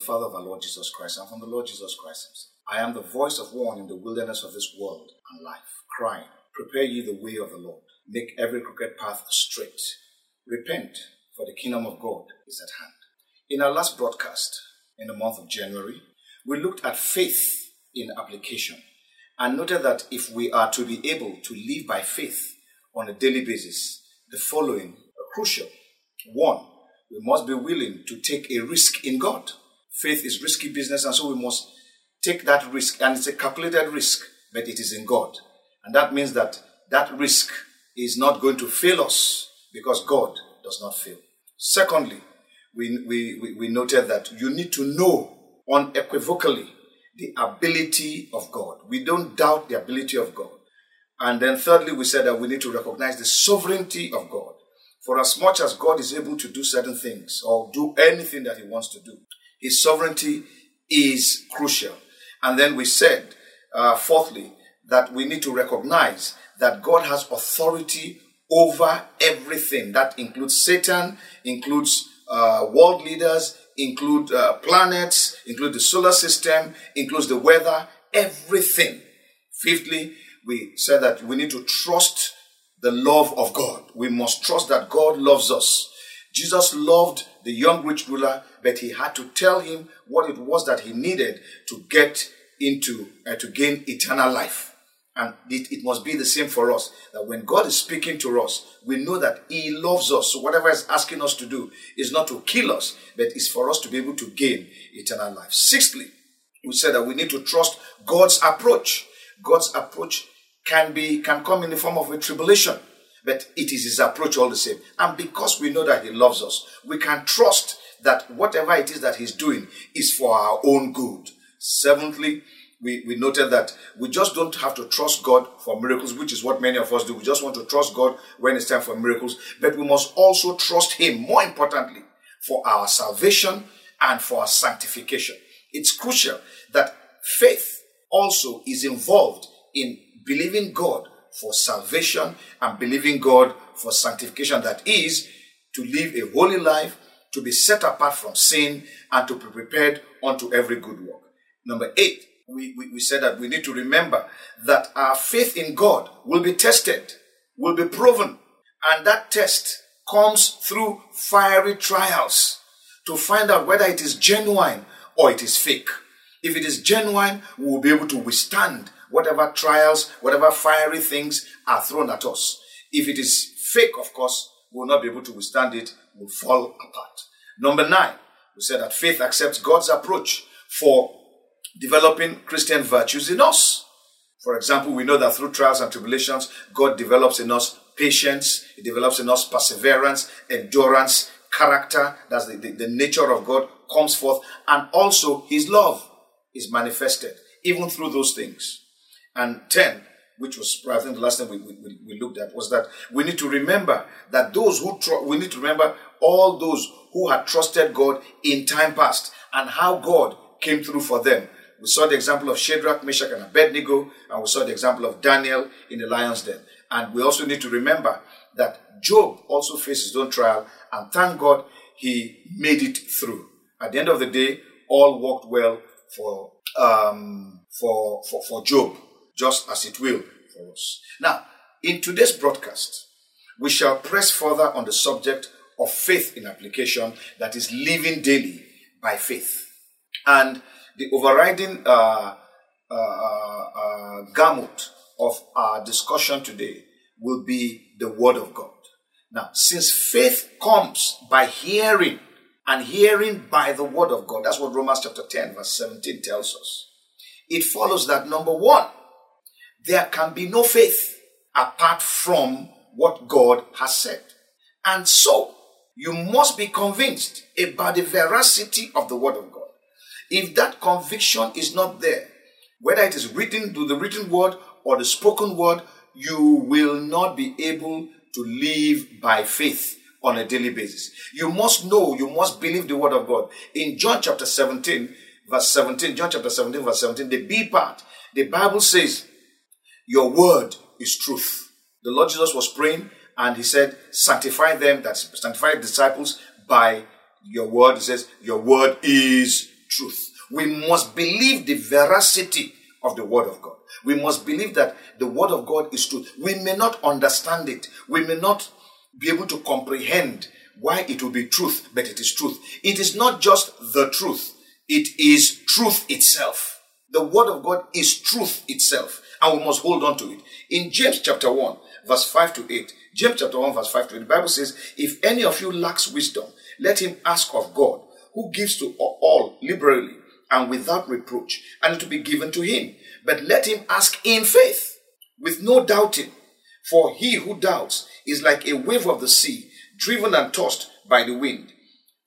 Father of our Lord Jesus Christ, and from the Lord Jesus Christ himself. I am the voice of one in the wilderness of this world and life, crying, Prepare ye the way of the Lord, make every crooked path straight. Repent, for the kingdom of God is at hand. In our last broadcast, in the month of January, we looked at faith in application and noted that if we are to be able to live by faith on a daily basis, the following are crucial. One, we must be willing to take a risk in God. Faith is risky business, and so we must take that risk, and it's a calculated risk, but it is in God. And that means that that risk is not going to fail us because God does not fail. Secondly, we, we, we noted that you need to know unequivocally the ability of God. We don't doubt the ability of God. And then thirdly, we said that we need to recognize the sovereignty of God. For as much as God is able to do certain things or do anything that he wants to do, his sovereignty is crucial. And then we said, uh, fourthly, that we need to recognize that God has authority over everything. That includes Satan, includes uh, world leaders, include uh, planets, include the solar system, includes the weather, everything. Fifthly, we said that we need to trust the love of God. We must trust that God loves us. Jesus loved the young rich ruler, but he had to tell him what it was that he needed to get into, uh, to gain eternal life. And it, it, must be the same for us. That when God is speaking to us, we know that He loves us. So whatever He's asking us to do is not to kill us, but is for us to be able to gain eternal life. Sixthly, we said that we need to trust God's approach. God's approach can be can come in the form of a tribulation, but it is His approach all the same. And because we know that He loves us, we can trust that whatever it is that He's doing is for our own good. Seventhly, we, we noted that we just don't have to trust God for miracles, which is what many of us do. We just want to trust God when it's time for miracles, but we must also trust Him, more importantly, for our salvation and for our sanctification. It's crucial that faith also is involved in believing God for salvation and believing God for sanctification. That is, to live a holy life, to be set apart from sin, and to be prepared unto every good work. Number eight, we, we, we said that we need to remember that our faith in God will be tested, will be proven, and that test comes through fiery trials to find out whether it is genuine or it is fake. If it is genuine, we will be able to withstand whatever trials, whatever fiery things are thrown at us. If it is fake, of course, we will not be able to withstand it, will fall apart. Number nine, we said that faith accepts God's approach for developing Christian virtues in us. For example, we know that through trials and tribulations, God develops in us patience, He develops in us perseverance, endurance, character. That's the, the, the nature of God comes forth, and also His love is manifested, even through those things. And 10, which was I think the last time we, we, we looked at, was that we need to remember that those who tr- we need to remember all those who had trusted God in time past and how God came through for them we saw the example of Shadrach, Meshach, and Abednego, and we saw the example of Daniel in the lion's den. And we also need to remember that Job also faced his own trial, and thank God he made it through. At the end of the day, all worked well for um, for, for for Job, just as it will for us. Now, in today's broadcast, we shall press further on the subject of faith in application, that is living daily by faith. And the overriding uh, uh, uh, gamut of our discussion today will be the Word of God. Now, since faith comes by hearing, and hearing by the Word of God, that's what Romans chapter 10, verse 17 tells us. It follows that number one, there can be no faith apart from what God has said. And so, you must be convinced about the veracity of the Word of God. If that conviction is not there, whether it is written to the written word or the spoken word, you will not be able to live by faith on a daily basis. You must know, you must believe the word of God. In John chapter 17, verse 17, John chapter 17, verse 17, the B part, the Bible says, Your word is truth. The Lord Jesus was praying and he said, Sanctify them, that sanctify disciples by your word. He says, Your word is truth. We must believe the veracity of the Word of God. We must believe that the Word of God is truth. We may not understand it. We may not be able to comprehend why it will be truth, but it is truth. It is not just the truth. It is truth itself. The Word of God is truth itself, and we must hold on to it. In James chapter 1, verse 5 to 8, James chapter 1, verse 5 to 8, the Bible says, If any of you lacks wisdom, let him ask of God, who gives to all liberally and without reproach, and it will be given to him. But let him ask in faith, with no doubting. For he who doubts is like a wave of the sea, driven and tossed by the wind.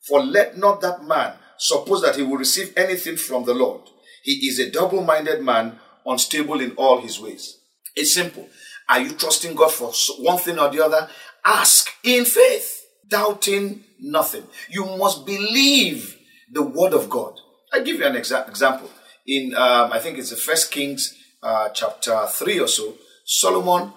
For let not that man suppose that he will receive anything from the Lord. He is a double minded man, unstable in all his ways. It's simple. Are you trusting God for one thing or the other? Ask in faith, doubting nothing. You must believe the word of God. I give you an exa- example. In um, I think it's the First Kings uh, chapter three or so. Solomon,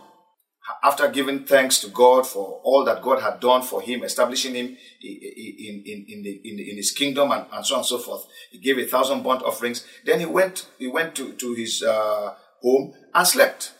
after giving thanks to God for all that God had done for him, establishing him in, in, in, the, in, in his kingdom and, and, so on and so forth, he gave a thousand burnt offerings. Then he went he went to to his uh, home and slept.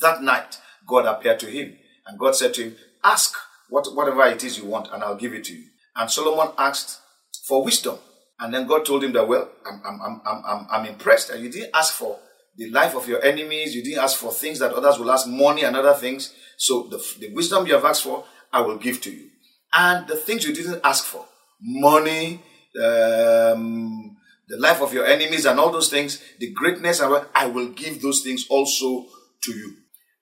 That night, God appeared to him, and God said to him, "Ask what, whatever it is you want, and I'll give it to you." And Solomon asked for wisdom. And then God told him that, well, I'm, I'm, I'm, I'm, I'm impressed. And you didn't ask for the life of your enemies. You didn't ask for things that others will ask, money and other things. So the, the wisdom you have asked for, I will give to you. And the things you didn't ask for, money, um, the life of your enemies and all those things, the greatness, I will give those things also to you.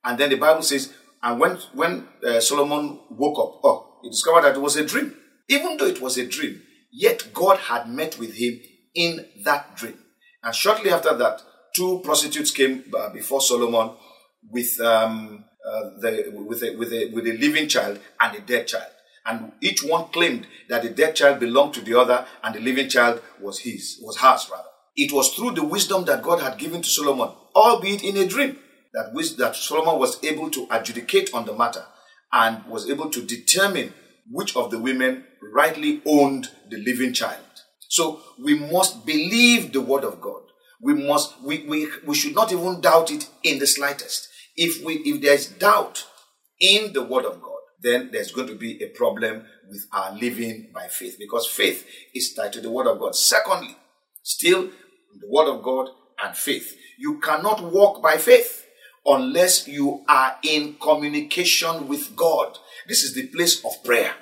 And then the Bible says, and when, when uh, Solomon woke up, oh, he discovered that it was a dream. Even though it was a dream, yet God had met with him in that dream. And shortly after that, two prostitutes came uh, before Solomon with um, uh, the, with, a, with, a, with a living child and a dead child. And each one claimed that the dead child belonged to the other and the living child was his, was hers rather. It was through the wisdom that God had given to Solomon, albeit in a dream, that, that Solomon was able to adjudicate on the matter and was able to determine which of the women rightly owned the living child. So we must believe the word of God. We must we, we, we should not even doubt it in the slightest. If we if there's doubt in the word of God, then there's going to be a problem with our living by faith because faith is tied to the word of God. Secondly, still the word of God and faith. You cannot walk by faith unless you are in communication with God. This is the place of prayer.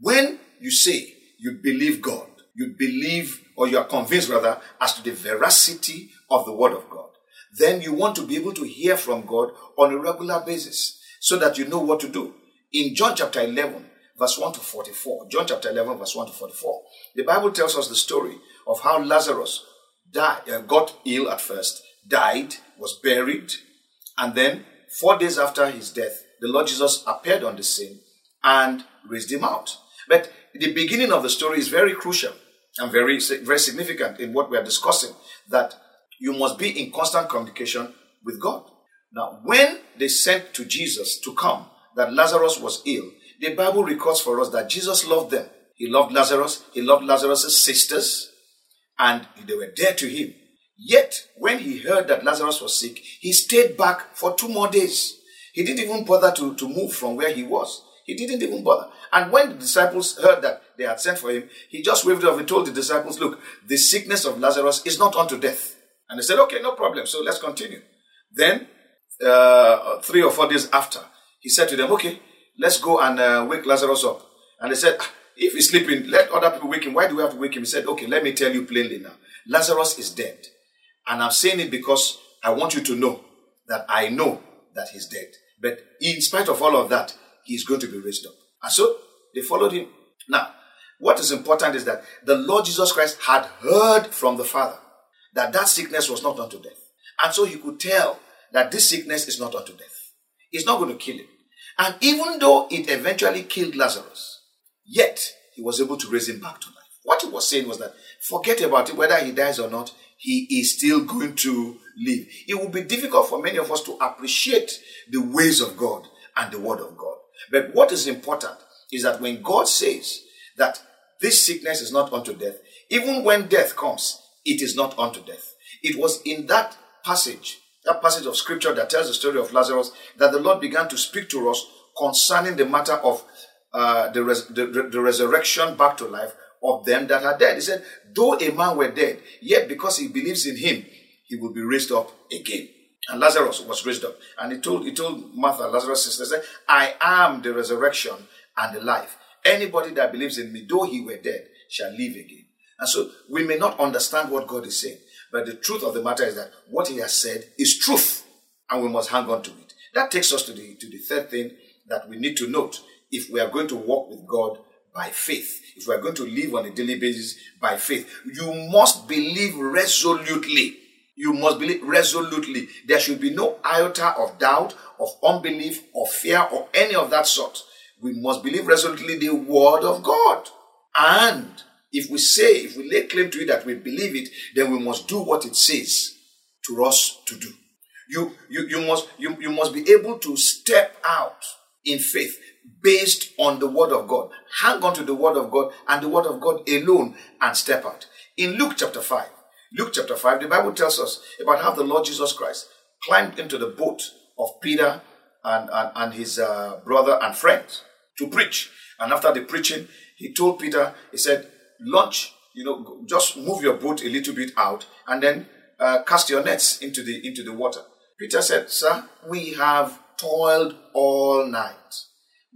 When you say you believe God, you believe or you are convinced rather as to the veracity of the word of God, then you want to be able to hear from God on a regular basis so that you know what to do. In John chapter 11, verse 1 to 44, John chapter 11, verse 1 to 44, the Bible tells us the story of how Lazarus died, uh, got ill at first, died, was buried, and then four days after his death, the Lord Jesus appeared on the scene and raised him out. But the beginning of the story is very crucial and very, very significant in what we are discussing that you must be in constant communication with God. Now, when they sent to Jesus to come, that Lazarus was ill, the Bible records for us that Jesus loved them. He loved Lazarus, he loved Lazarus' sisters, and they were dear to him. Yet, when he heard that Lazarus was sick, he stayed back for two more days. He didn't even bother to, to move from where he was. He didn't even bother. And when the disciples heard that they had sent for him, he just waved off and told the disciples, Look, the sickness of Lazarus is not unto death. And they said, Okay, no problem. So let's continue. Then, uh, three or four days after, he said to them, Okay, let's go and uh, wake Lazarus up. And they said, ah, If he's sleeping, let other people wake him. Why do we have to wake him? He said, Okay, let me tell you plainly now. Lazarus is dead. And I'm saying it because I want you to know that I know that he's dead. But in spite of all of that, he's going to be raised up. And so they followed him. Now, what is important is that the Lord Jesus Christ had heard from the Father that that sickness was not unto death. And so he could tell that this sickness is not unto death. It's not going to kill him. And even though it eventually killed Lazarus, yet he was able to raise him back to life. What he was saying was that forget about it, whether he dies or not, he is still going to live. It will be difficult for many of us to appreciate the ways of God and the word of God. But what is important is that when God says that this sickness is not unto death, Even when death comes, it is not unto death. It was in that passage, that passage of scripture that tells the story of Lazarus, that the Lord began to speak to us concerning the matter of uh, the, res- the, the resurrection back to life of them that are dead. He said, though a man were dead, yet because he believes in him, he will be raised up again. And Lazarus was raised up. And he told, he told Martha, Lazarus' sister, said, I am the resurrection and the life. Anybody that believes in me, though he were dead, shall live again. And so we may not understand what God is saying, but the truth of the matter is that what he has said is truth, and we must hang on to it. That takes us to the, to the third thing that we need to note if we are going to walk with God by faith, if we are going to live on a daily basis by faith. You must believe resolutely. You must believe resolutely. There should be no iota of doubt, of unbelief, or fear, or any of that sort. We must believe resolutely the word of God. And if we say, if we lay claim to it that we believe it, then we must do what it says to us to do. You, you, you, must, you, you must be able to step out in faith based on the word of God. Hang on to the word of God and the word of God alone and step out. In Luke chapter 5, Luke chapter 5, the Bible tells us about how the Lord Jesus Christ climbed into the boat of Peter and, and, and his uh, brother and friends to preach. And after the preaching, he told Peter, he said, launch, you know, just move your boat a little bit out and then uh, cast your nets into the, into the water. Peter said, sir, we have toiled all night.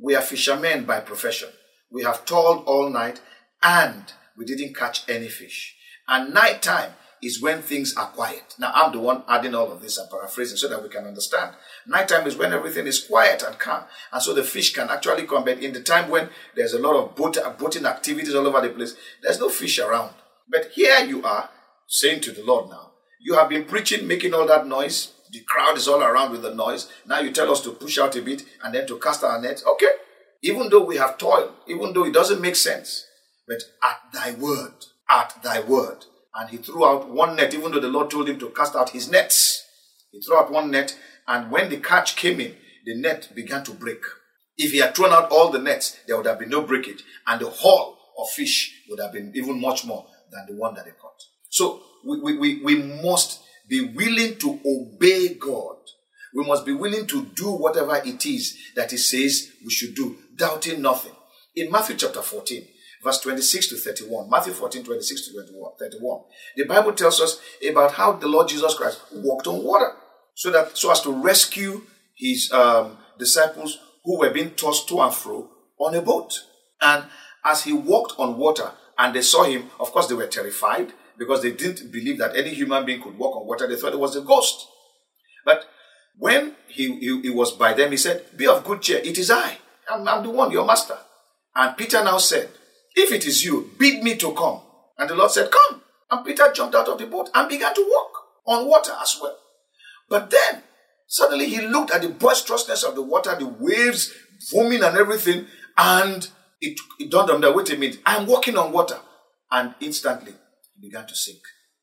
We are fishermen by profession. We have toiled all night and we didn't catch any fish. And night time is when things are quiet. Now, I'm the one adding all of this and paraphrasing so that we can understand. Nighttime is when everything is quiet and calm, and so the fish can actually come. But in the time when there's a lot of boat, boating activities all over the place, there's no fish around. But here you are saying to the Lord now, you have been preaching, making all that noise. The crowd is all around with the noise. Now you tell us to push out a bit and then to cast our nets. Okay. Even though we have toiled, even though it doesn't make sense, but at thy word, at thy word. And he threw out one net, even though the Lord told him to cast out his nets. He threw out one net and when the catch came in, the net began to break. If he had thrown out all the nets, there would have been no breakage, and the haul of fish would have been even much more than the one that they caught. So we, we, we must be willing to obey God. We must be willing to do whatever it is that He says we should do, doubting nothing. In Matthew chapter 14, verse 26 to 31, Matthew 14, 26 to 31, the Bible tells us about how the Lord Jesus Christ walked on water so that so as to rescue his um, disciples who were being tossed to and fro on a boat. And as he walked on water and they saw him, of course, they were terrified because they didn't believe that any human being could walk on water. They thought it was a ghost. But when he, he, he was by them, he said, Be of good cheer, it is I. I'm, I'm the one, your master. And Peter now said, If it is you, bid me to come. And the Lord said, Come. And Peter jumped out of the boat and began to walk on water as well. But then, suddenly he looked at the boisterousness of the water, the waves foaming and everything, and it, it dawned on him wait a minute, I'm walking on water. And instantly, he began to sink.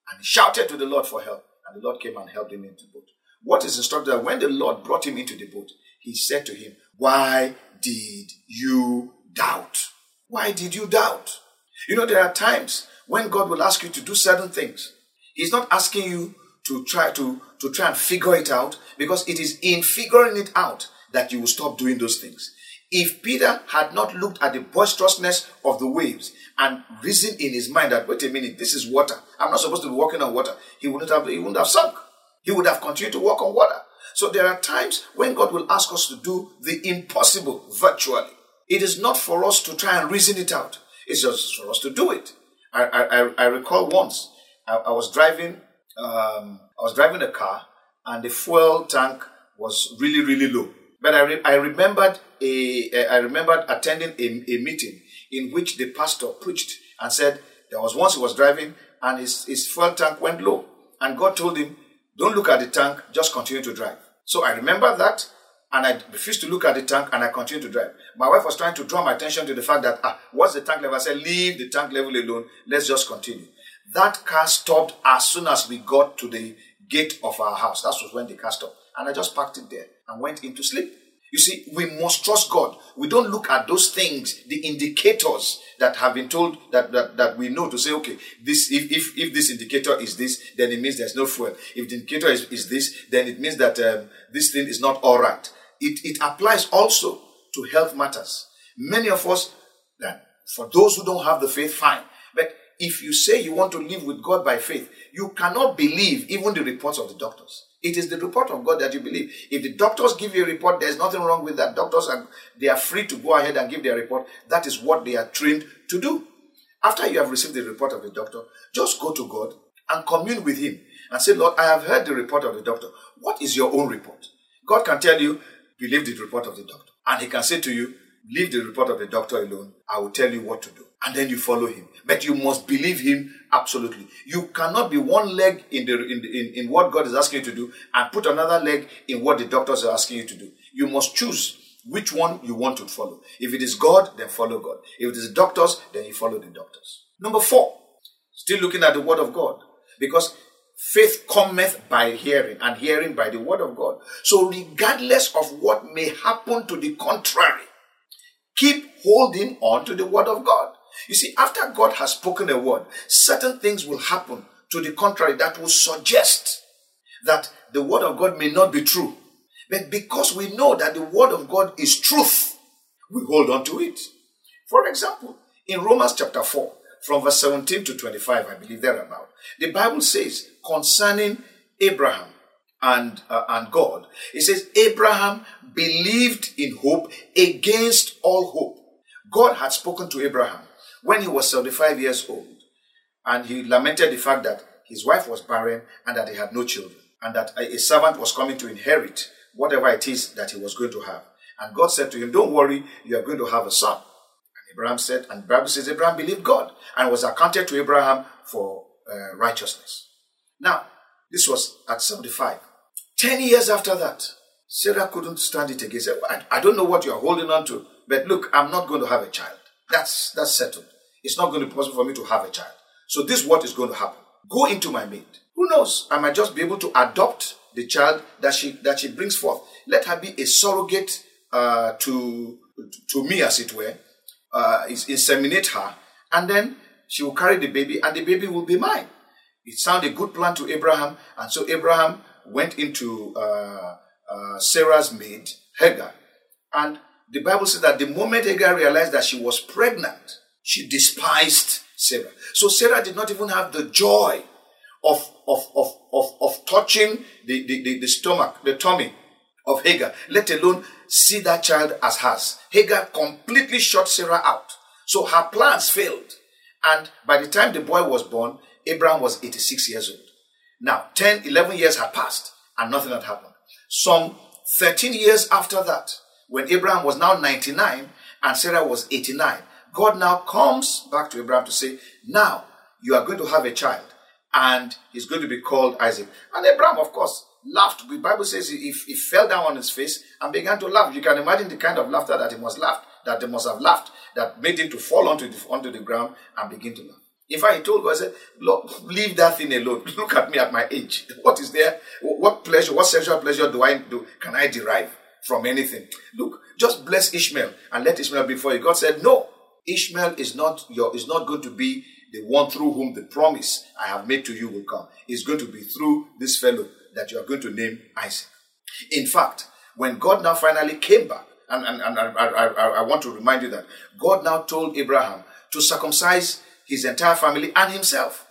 And he shouted to the Lord for help, and the Lord came and helped him into the boat. What is instructed that when the Lord brought him into the boat, he said to him, Why did you doubt? Why did you doubt? You know, there are times when God will ask you to do certain things. He's not asking you to try to, to try and figure it out because it is in figuring it out that you will stop doing those things. If Peter had not looked at the boisterousness of the waves and reasoned in his mind that, wait a minute, this is water. I'm not supposed to be walking on water. He wouldn't have, he wouldn't have sunk. He would have continued to walk on water. So there are times when God will ask us to do the impossible virtually. It is not for us to try and reason it out. It's just for us to do it. I, I, I recall once I, I was driving um, I was driving a car and the fuel tank was really, really low. But I, re- I remembered a, I remembered attending a, a meeting in which the pastor preached and said there was once he was driving and his, his fuel tank went low. And God told him, don't look at the tank, just continue to drive. So I remember that and I refused to look at the tank and I continued to drive. My wife was trying to draw my attention to the fact that, ah, what's the tank level? I said, leave the tank level alone. Let's just continue. That car stopped as soon as we got to the gate of our house. That was when the car stopped. And I just parked it there and went in to sleep. You see, we must trust God. We don't look at those things, the indicators that have been told that, that, that we know to say, okay, this if, if, if this indicator is this, then it means there's no fuel. If the indicator is, is this, then it means that um, this thing is not all right. It, it applies also to health matters. Many of us, that for those who don't have the faith, fine. But if you say you want to live with God by faith, you cannot believe even the reports of the doctors. It is the report of God that you believe. If the doctors give you a report, there's nothing wrong with that. Doctors are they are free to go ahead and give their report. That is what they are trained to do. After you have received the report of the doctor, just go to God and commune with Him and say, Lord, I have heard the report of the doctor. What is your own report? God can tell you, believe the report of the doctor. And He can say to you, leave the report of the doctor alone. I will tell you what to do. And then you follow Him. But you must believe Him Absolutely. You cannot be one leg in the in, in, in what God is asking you to do and put another leg in what the doctors are asking you to do. You must choose which one you want to follow. If it is God, then follow God. If it is doctors, then you follow the doctors. Number four, still looking at the word of God. Because faith cometh by hearing, and hearing by the word of God. So, regardless of what may happen to the contrary, keep holding on to the word of God. You see, after God has spoken a word, certain things will happen to the contrary that will suggest that the word of God may not be true. But because we know that the word of God is truth, we hold on to it. For example, in Romans chapter 4, from verse 17 to 25, I believe thereabout, the Bible says concerning Abraham and, uh, and God, it says, Abraham believed in hope against all hope. God had spoken to Abraham when he was 75 years old. And he lamented the fact that his wife was barren and that he had no children, and that a servant was coming to inherit whatever it is that he was going to have. And God said to him, Don't worry, you are going to have a son. Abraham said, and the Bible says Abraham believed God and was accounted to Abraham for uh, righteousness. Now, this was at 75. Ten years after that, Sarah couldn't stand it again. Said, I don't know what you are holding on to, but look, I'm not going to have a child. That's that's settled. It's not going to be possible for me to have a child. So this is what is going to happen. Go into my maid. Who knows? I might just be able to adopt the child that she that she brings forth. Let her be a surrogate uh, to to me, as it were. Uh, inseminate her, and then she will carry the baby, and the baby will be mine. It sounded a good plan to Abraham, and so Abraham went into uh, uh Sarah's maid Hagar, and the Bible says that the moment Hagar realized that she was pregnant, she despised Sarah. So Sarah did not even have the joy of, of, of, of, of touching the, the, the, the stomach, the tummy of Hagar, let alone see that child as hers. Hagar completely shut Sarah out. So her plans failed. And by the time the boy was born, Abraham was 86 years old. Now, 10, 11 years had passed and nothing had happened. Some 13 years after that, when Abraham was now 99 and Sarah was 89, God now comes back to Abraham to say, Now you are going to have a child, and he's going to be called Isaac. And Abraham, of course, laughed. The Bible says he, he fell down on his face and began to laugh. You can imagine the kind of laughter that he must laugh, that they must have laughed, that made him to fall onto the, onto the ground and begin to laugh. In fact, he told God, I said, Lord, leave that thing alone. Look at me at my age. What is there? What pleasure, what sexual pleasure do I do? Can I derive? from anything. Look, just bless Ishmael and let Ishmael be for you. God said, No, Ishmael is not your is not going to be the one through whom the promise I have made to you will come. It's going to be through this fellow that you are going to name Isaac. In fact, when God now finally came back, and, and, and I, I, I, want to remind you that God now told Abraham to circumcise his entire family and himself.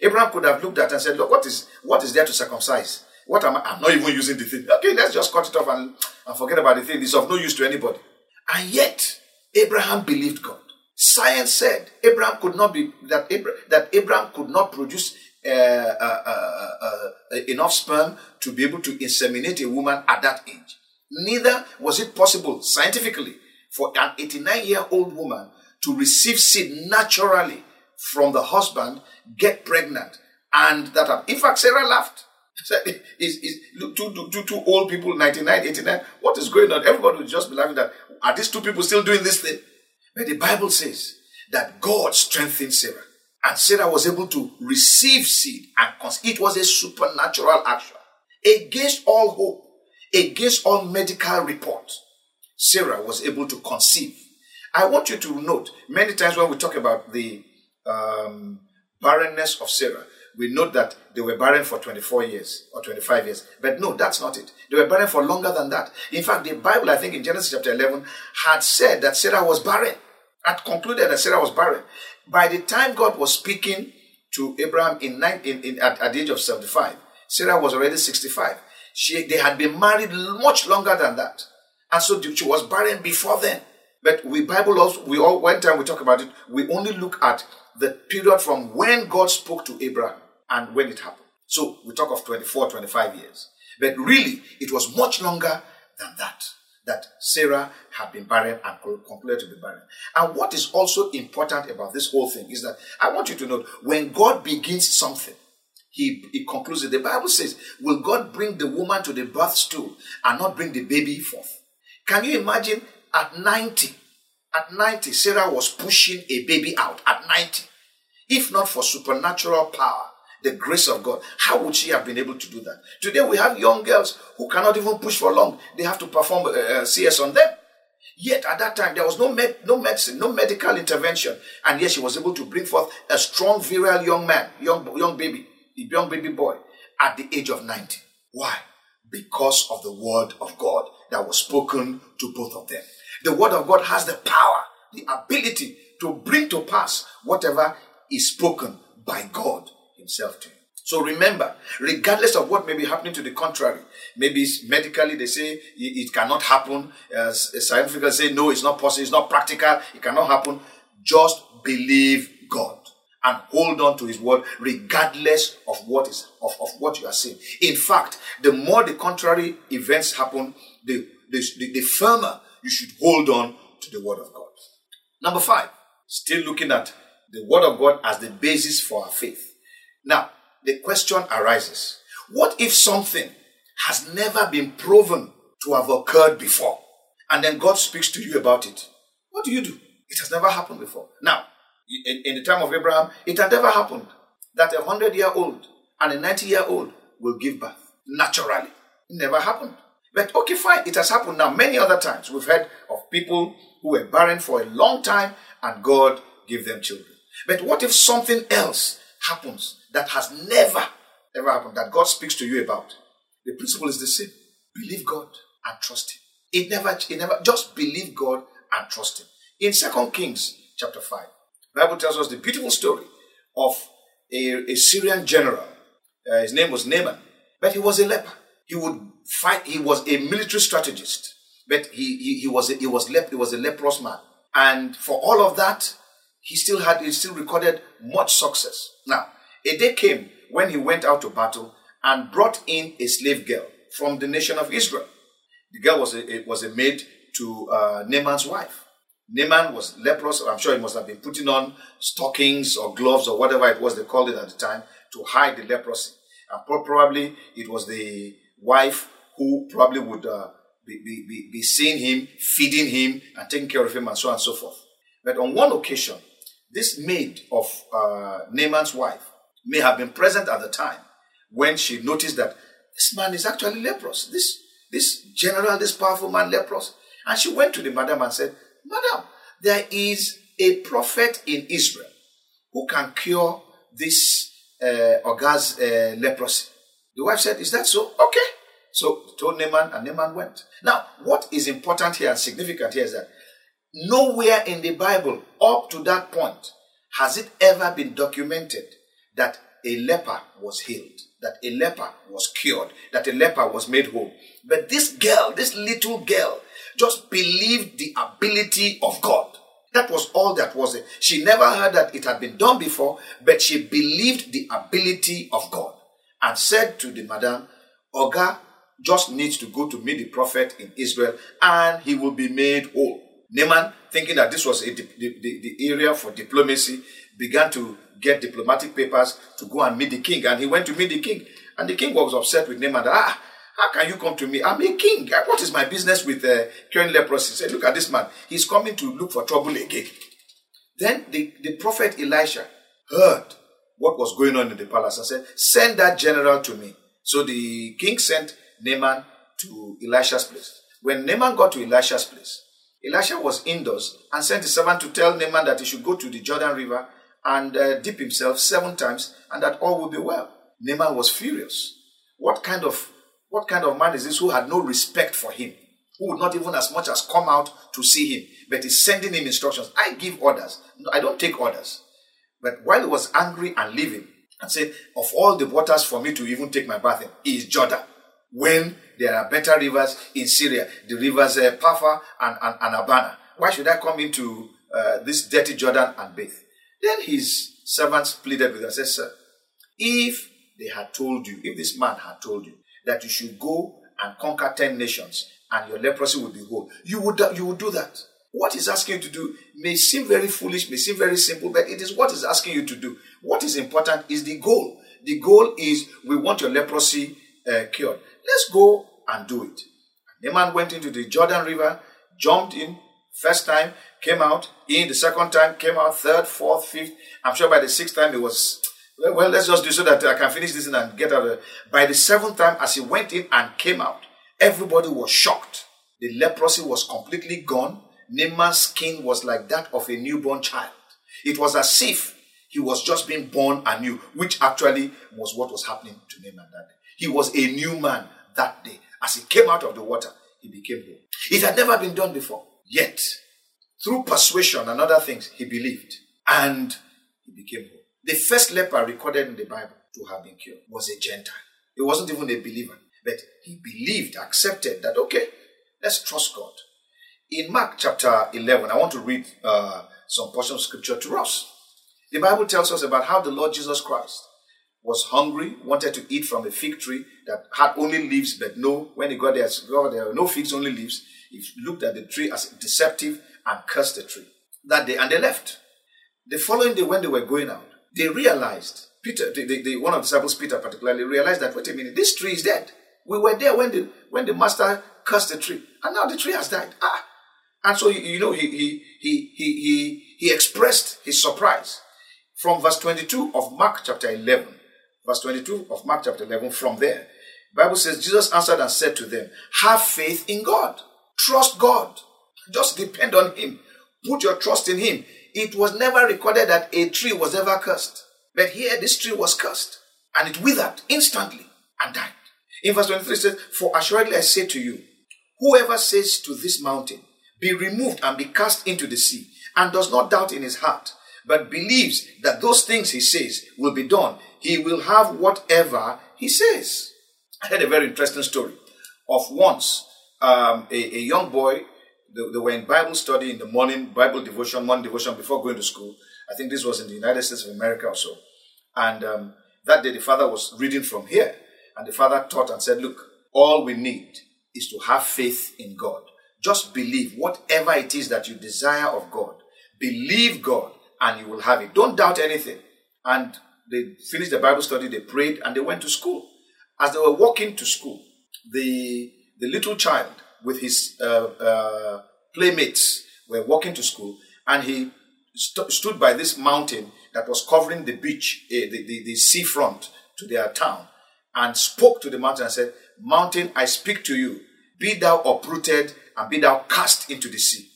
Abraham could have looked at and said, Look, what is what is there to circumcise? What am I? I'm not even using the thing. Okay, let's just cut it off and, and forget about the thing. It's of no use to anybody. And yet, Abraham believed God. Science said Abraham could not be that Abraham, that Abraham could not produce uh, enough sperm to be able to inseminate a woman at that age. Neither was it possible scientifically for an 89 year old woman to receive seed naturally from the husband, get pregnant, and that. In fact, Sarah laughed. Is, is, two, two, two old people, 99, 89. What is going on? Everybody would just be laughing that, are these two people still doing this thing? But the Bible says that God strengthened Sarah. And Sarah was able to receive seed and it was a supernatural action against all hope, against all medical report, Sarah was able to conceive. I want you to note many times when we talk about the um, barrenness of Sarah, we note that they were barren for 24 years or 25 years. But no, that's not it. They were barren for longer than that. In fact, the Bible, I think in Genesis chapter 11, had said that Sarah was barren, had concluded that Sarah was barren. By the time God was speaking to Abraham in, in at, at the age of 75, Sarah was already 65. She, they had been married much longer than that. And so she was barren before then. But we Bible also, we all, one time we talk about it, we only look at the period from when God spoke to Abraham and when it happened. So we talk of 24, 25 years. But really, it was much longer than that. That Sarah had been barren and completed to be barren. And what is also important about this whole thing is that I want you to note when God begins something, he, he concludes it. The Bible says, Will God bring the woman to the birth stool and not bring the baby forth? Can you imagine at 90? At 90, Sarah was pushing a baby out at 90. If not for supernatural power, the grace of God, how would she have been able to do that? Today we have young girls who cannot even push for long. They have to perform uh, uh CS on them. Yet at that time there was no med- no medicine, no medical intervention, and yet she was able to bring forth a strong, virile young man, young young baby, young baby boy, at the age of ninety. Why? Because of the word of God that was spoken to both of them. The word of God has the power, the ability to bring to pass whatever is spoken by God Himself to you. So remember, regardless of what may be happening to the contrary, maybe medically they say it cannot happen, as scientifically say no, it's not possible, it's not practical, it cannot happen. Just believe God and hold on to His word, regardless of what is of, of what you are seeing. In fact, the more the contrary events happen, the, the, the, the firmer you should hold on to the word of God. Number five, still looking at the word of God as the basis for our faith. Now, the question arises what if something has never been proven to have occurred before, and then God speaks to you about it? What do you do? It has never happened before. Now, in, in the time of Abraham, it had never happened that a hundred year old and a 90 year old will give birth naturally. It never happened. But okay, fine, it has happened now many other times. We've heard of people who were barren for a long time and God gave them children. But what if something else happens that has never ever happened that God speaks to you about. The principle is the same. Believe God and trust Him. It never, it never, just believe God and trust Him. In Second Kings chapter 5, Bible tells us the beautiful story of a, a Syrian general. Uh, his name was Naaman, but he was a leper. He would fight, he was a military strategist, but he, he, he was a, he was lep, he was a leprous man. And for all of that, he still had, he still recorded much success. Now, a day came when he went out to battle and brought in a slave girl from the nation of Israel. The girl was a, was a maid to uh, Naaman's wife. Naaman was leprous. I'm sure he must have been putting on stockings or gloves or whatever it was they called it at the time to hide the leprosy. And probably it was the wife who probably would uh, be, be, be seeing him, feeding him, and taking care of him, and so on and so forth. But on one occasion, this maid of uh, Naaman's wife may have been present at the time when she noticed that this man is actually leprous. This, this general, this powerful man, leprous. And she went to the madam and said, Madam, there is a prophet in Israel who can cure this uh, Oga's uh, leprosy. The wife said, Is that so? Okay. So told Naaman, and Naaman went. Now, what is important here and significant here is that nowhere in the Bible up to that point has it ever been documented that a leper was healed, that a leper was cured, that a leper was made whole. But this girl, this little girl, just believed the ability of God. That was all that was it. She never heard that it had been done before, but she believed the ability of God and said to the madam, Oga just needs to go to meet the prophet in Israel and he will be made whole. Naaman, thinking that this was a, the, the, area for diplomacy, began to get diplomatic papers to go and meet the king. And he went to meet the king. And the king was upset with Naaman. Ah, how can you come to me? I'm a king. What is my business with uh, curing leprosy? He said, look at this man. He's coming to look for trouble again. Then the, the prophet Elisha heard what was going on in the palace and said, send that general to me. So the king sent Naaman to Elisha's place. When Naaman got to Elisha's place, Elisha was indoors and sent a servant to tell Naaman that he should go to the Jordan River and uh, dip himself seven times and that all would be well. Naaman was furious. What kind of what kind of man is this who had no respect for him? Who would not even as much as come out to see him, but is sending him instructions. I give orders. No, I don't take orders. But while he was angry and leaving, and said, Of all the waters for me to even take my bath in is Jordan. When there are better rivers in Syria, the rivers uh, Pharpar and, and, and Abana. Why should I come into uh, this dirty Jordan and bathe? Then his servants pleaded with him and said, Sir, if they had told you, if this man had told you that you should go and conquer 10 nations and your leprosy would be whole, you would, you would do that. What he's asking you to do may seem very foolish, may seem very simple, but it is what he's asking you to do. What is important is the goal. The goal is we want your leprosy uh, cured. Let's go and do it. The man went into the Jordan River, jumped in, first time, came out, in the second time, came out, third, fourth, fifth. I'm sure by the sixth time it was, well, well let's just do so that I can finish this and get out of it. By the seventh time, as he went in and came out, everybody was shocked. The leprosy was completely gone. Naaman's skin was like that of a newborn child. It was as if he was just being born anew, which actually was what was happening to Naaman that day. He was a new man that day. As he came out of the water, he became whole. It had never been done before. Yet, through persuasion and other things, he believed and he became whole. The first leper recorded in the Bible to have been cured was a Gentile. He wasn't even a believer, but he believed, accepted that, okay, let's trust God. In Mark chapter 11, I want to read uh, some portion of scripture to us. The Bible tells us about how the Lord Jesus Christ was hungry, wanted to eat from a fig tree that had only leaves, but no, when he got there, there were no figs, only leaves. He looked at the tree as deceptive and cursed the tree. That day, and they left. The following day, when they were going out, they realized, Peter, the, the, the, one of the disciples, Peter particularly, realized that, wait a minute, this tree is dead. We were there when the, when the master cursed the tree, and now the tree has died. Ah, and so, you know, he, he, he, he, he, he expressed his surprise from verse 22 of Mark chapter 11. Verse 22 of Mark chapter 11, from there, Bible says, Jesus answered and said to them, Have faith in God. Trust God. Just depend on Him. Put your trust in Him. It was never recorded that a tree was ever cursed. But here, this tree was cursed. And it withered instantly and died. In verse 23, it says, For assuredly I say to you, whoever says to this mountain, be removed and be cast into the sea, and does not doubt in his heart, but believes that those things he says will be done, he will have whatever he says. I had a very interesting story of once um, a, a, young boy, they, they, were in Bible study in the morning, Bible devotion, morning devotion before going to school. I think this was in the United States of America or so. And um, that day the father was reading from here, and the father taught and said, Look, all we need is to have faith in God. Just believe whatever it is that you desire of God. Believe God and you will have it. Don't doubt anything. And they finished the Bible study, they prayed, and they went to school. As they were walking to school, the, the little child with his uh, uh, playmates were walking to school, and he st- stood by this mountain that was covering the beach, uh, the, the, the seafront to their town, and spoke to the mountain and said, Mountain, I speak to you. Be thou uprooted and be thou cast into the sea.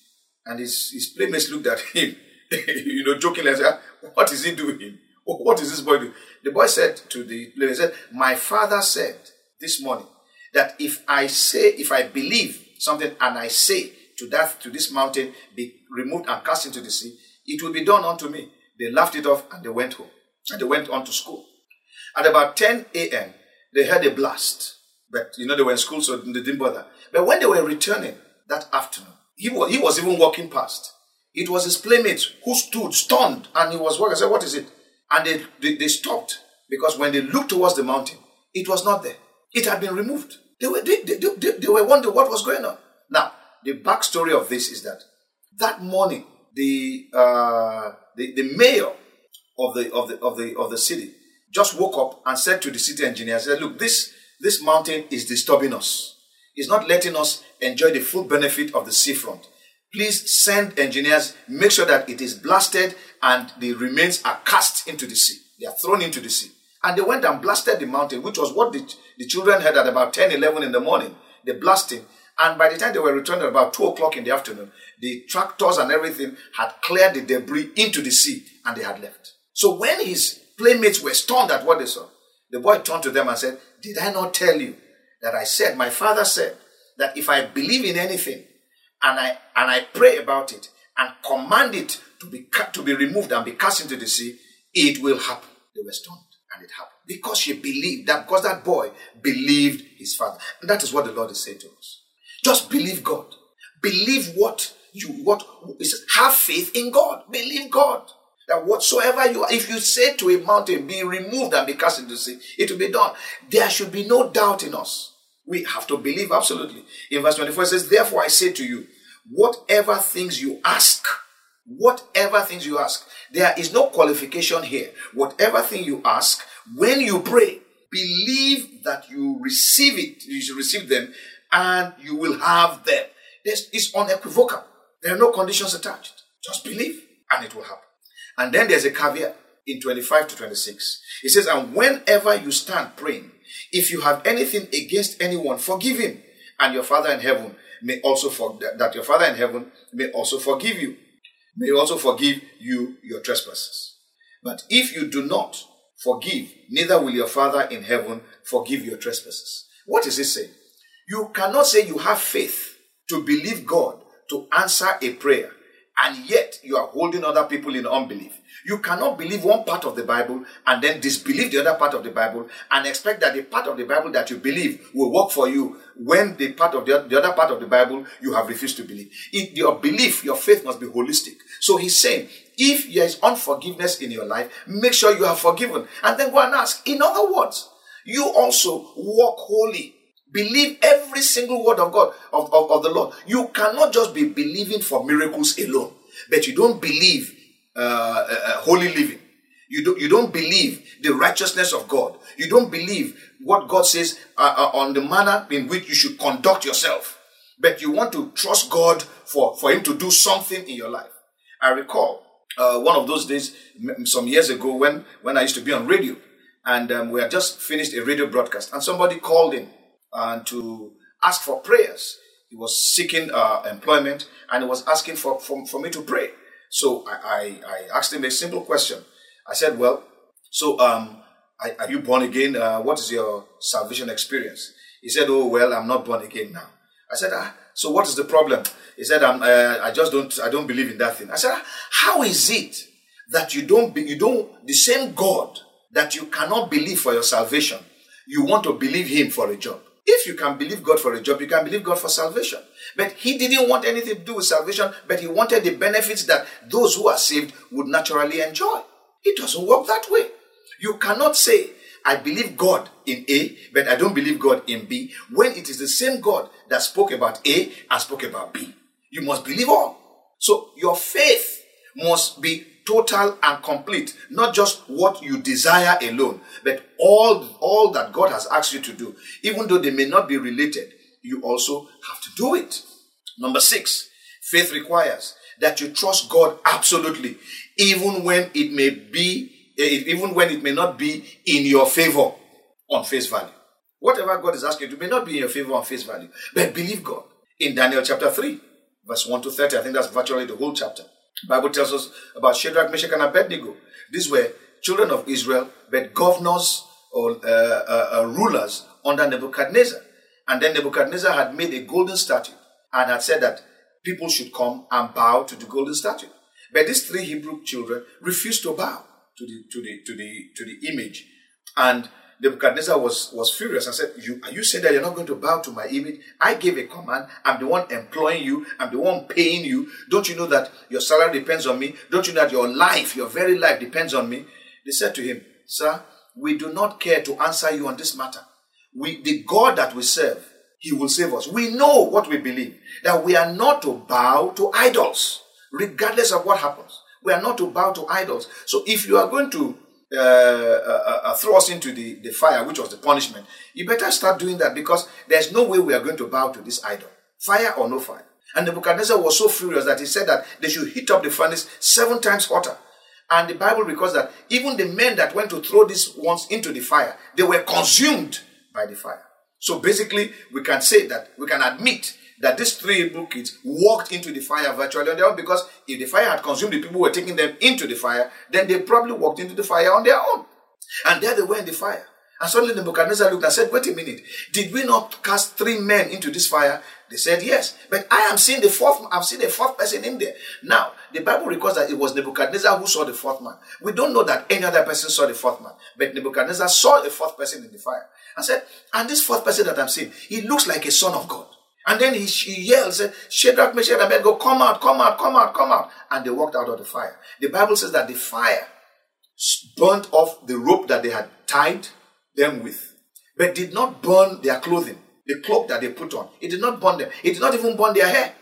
And his, his playmates looked at him, you know, jokingly, said, What is he doing? What is this boy doing? The boy said to the playmate, said, My father said this morning that if I say, if I believe something and I say to that to this mountain, be removed and cast into the sea, it will be done unto me. They laughed it off and they went home. And they went on to school. At about 10 a.m., they heard a blast. But you know, they were in school, so they didn't bother. But when they were returning, that afternoon. He was, he was even walking past. It was his playmate who stood stunned and he was walking. I said, What is it? And they, they, they, stopped because when they looked towards the mountain, it was not there. It had been removed. They were, they, they, they, they were wondering what was going on. Now, the backstory of this is that that morning, the, uh, the, the mayor of the, of, the, of, the, of the city just woke up and said to the city engineer, said, Look, this, this mountain is disturbing us It's not letting us enjoy the full benefit of the seafront. Please send engineers, make sure that it is blasted and the remains are cast into the sea. They are thrown into the sea. And they went and blasted the mountain, which was what the, the children heard at about 10, 11 in the morning. They blasting. And by the time they were returned at about two o'clock in the afternoon, the tractors and everything had cleared the debris into the sea and they had left. So when his playmates were stunned at what they saw, the boy turned to them and said, Did I not tell you that I said, my father said, that if I believe in anything and I and I pray about it and command it to be to be removed and be cast into the sea, it will happen. They were stunned and it happened. Because she believed that because that boy believed his father. And that is what the Lord is saying to us. Just believe God. Believe what you what is have faith in God. Believe God. That whatsoever you if you say to a mountain, be removed and be cast into the sea, it will be done. There should be no doubt in us. We have to believe absolutely. In verse 24, it says, Therefore I say to you, whatever things you ask, whatever things you ask, there is no qualification here. Whatever thing you ask, when you pray, believe that you receive it, you should receive them, and you will have them. This is unequivocal. There are no conditions attached. Just believe, and it will happen. And then there's a caveat in 25 to 26. It says, And whenever you stand praying, if you have anything against anyone, forgive him, and your Father in heaven may also for, that your Father in heaven may also forgive you. May also forgive you your trespasses. But if you do not forgive, neither will your Father in heaven forgive your trespasses. What is it saying? You cannot say you have faith to believe God to answer a prayer and yet you are holding other people in unbelief. You cannot believe one part of the Bible and then disbelieve the other part of the Bible and expect that the part of the Bible that you believe will work for you when the part of the, the other part of the Bible you have refused to believe. Your belief, your faith must be holistic. So he's saying, if there is unforgiveness in your life, make sure you are forgiven and then go and ask. In other words, you also walk holy Believe every single word of God, of, of, of, the Lord. You cannot just be believing for miracles alone, but you don't believe uh, uh, uh, holy living. You don't, you don't believe the righteousness of God. You don't believe what God says uh, uh, on the manner in which you should conduct yourself. But you want to trust God for, for Him to do something in your life. I recall uh, one of those days some years ago when, when I used to be on radio and um, we had just finished a radio broadcast and somebody called in and to ask for prayers. He was seeking uh, employment and he was asking for, for, for me to pray. So I, I, I, asked him a simple question. I said, Well, so um, are, are you born again? Uh, what is your salvation experience? He said, Oh, well, I'm not born again now. I said, ah, So what is the problem? He said, uh, I just don't, I don't believe in that thing. I said, How is it that you don't, be, you don't, the same God that you cannot believe for your salvation, you want to believe Him for a job? If you can believe God for a job, you can believe God for salvation. But he didn't want anything to do with salvation, but he wanted the benefits that those who are saved would naturally enjoy. It doesn't work that way. You cannot say, I believe God in A, but I don't believe God in B, when it is the same God that spoke about A and spoke about B. You must believe all. So your faith must be total and complete, not just what you desire alone, but all, all that God has asked you to do. Even though they may not be related, you also have to do it. Number six, faith requires that you trust God absolutely, even when it may be, eh, even when it may not be in your favor on face value. Whatever God is asking you to may not be in your favor on face value, but believe God. In Daniel chapter 3, verse 1 to 30, I think that's virtually the whole chapter. Bible tells us about Shadrach, Meshach, and Abednego. These were children of Israel, but governors or uh, uh, uh, rulers under Nebuchadnezzar. And then Nebuchadnezzar had made a golden statue and had said that people should come and bow to the golden statue. But these three Hebrew children refused to bow to the to the to the to the image. And Nebuchadnezzar was, was furious and said, you, Are you saying that you're not going to bow to my image? I gave a command. I'm the one employing you. I'm the one paying you. Don't you know that your salary depends on me? Don't you know that your life, your very life depends on me? They said to him, Sir, we do not care to answer you on this matter. We, the God that we serve, He will save us. We know what we believe, that we are not to bow to idols, regardless of what happens. We are not to bow to idols. So if you are going to uh, uh, uh, throw us into the, the fire, which was the punishment, you better start doing that because there's no way we are going to bow to this idol, fire or no fire. And Nebuchadnezzar was so furious that he said that they should heat up the furnace seven times hotter. And the Bible records that even the men that went to throw these ones into the fire, they were consumed by the fire. So basically, we can say that we can admit that these three Hebrew kids walked into the fire virtually on their own because if the fire had consumed the people who were taking them into the fire, then they probably walked into the fire on their own. And there they were in the fire. And suddenly Nebuchadnezzar looked and said, Wait a minute, did we not cast three men into this fire? They said, Yes. But I am seeing the fourth, I've seen the fourth person in there. Now, the Bible records that it was Nebuchadnezzar who saw the fourth man. We don't know that any other person saw the fourth man. But Nebuchadnezzar saw a fourth person in the fire. And said, And this fourth person that I'm seeing, he looks like a son of God. And then he, he yelled, Shadrach, Meshach, and Abednego, come out, come out, come out, come out. And they walked out of the fire. The Bible says that the fire burnt off the rope that they had tied them with, but did not burn their clothing, the cloak that they put on. It did not burn them. It did not even burn their hair.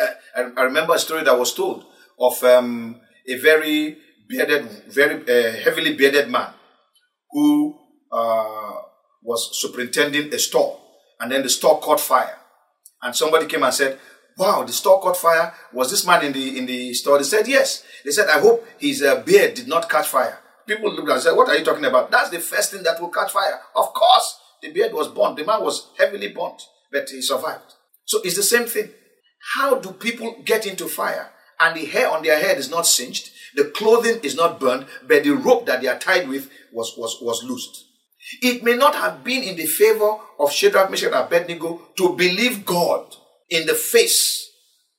Uh, I, I, remember a story that was told of um, a very bearded, very uh, heavily bearded man who uh, was superintending a store, and then the store caught fire and somebody came and said, Wow, the store caught fire. Was this man in the in the store? They said, Yes. They said, I hope his uh, beard did not catch fire. People looked and said, What are you talking about? That's the first thing that will catch fire. Of course, the beard was burnt. The man was heavily burnt, but he survived. So it's the same thing. How do people get into fire and the hair on their head is not singed? The clothing is not burned, but the rope that they are tied with was, was, was loosed. It may not have been in the favor of Shadrach, Meshach, and Abednego to believe God in the face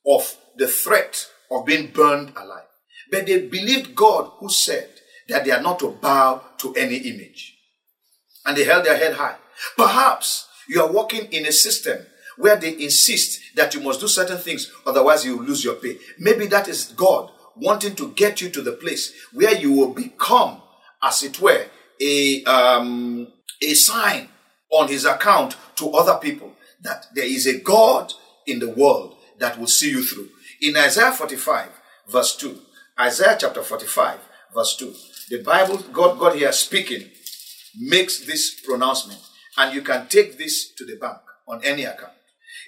of the threat of being burned alive. But they believed God who said that they are not to bow to any image. And they held their head high. Perhaps you are working in a system where they insist that you must do certain things, otherwise you will lose your pay. Maybe that is God wanting to get you to the place where you will become, as it were, a, um, a sign on his account to other people that there is a God in the world that will see you through. In Isaiah 45, verse 2, Isaiah chapter 45, verse 2, the Bible, God, God here speaking, makes this pronouncement, and you can take this to the bank on any account.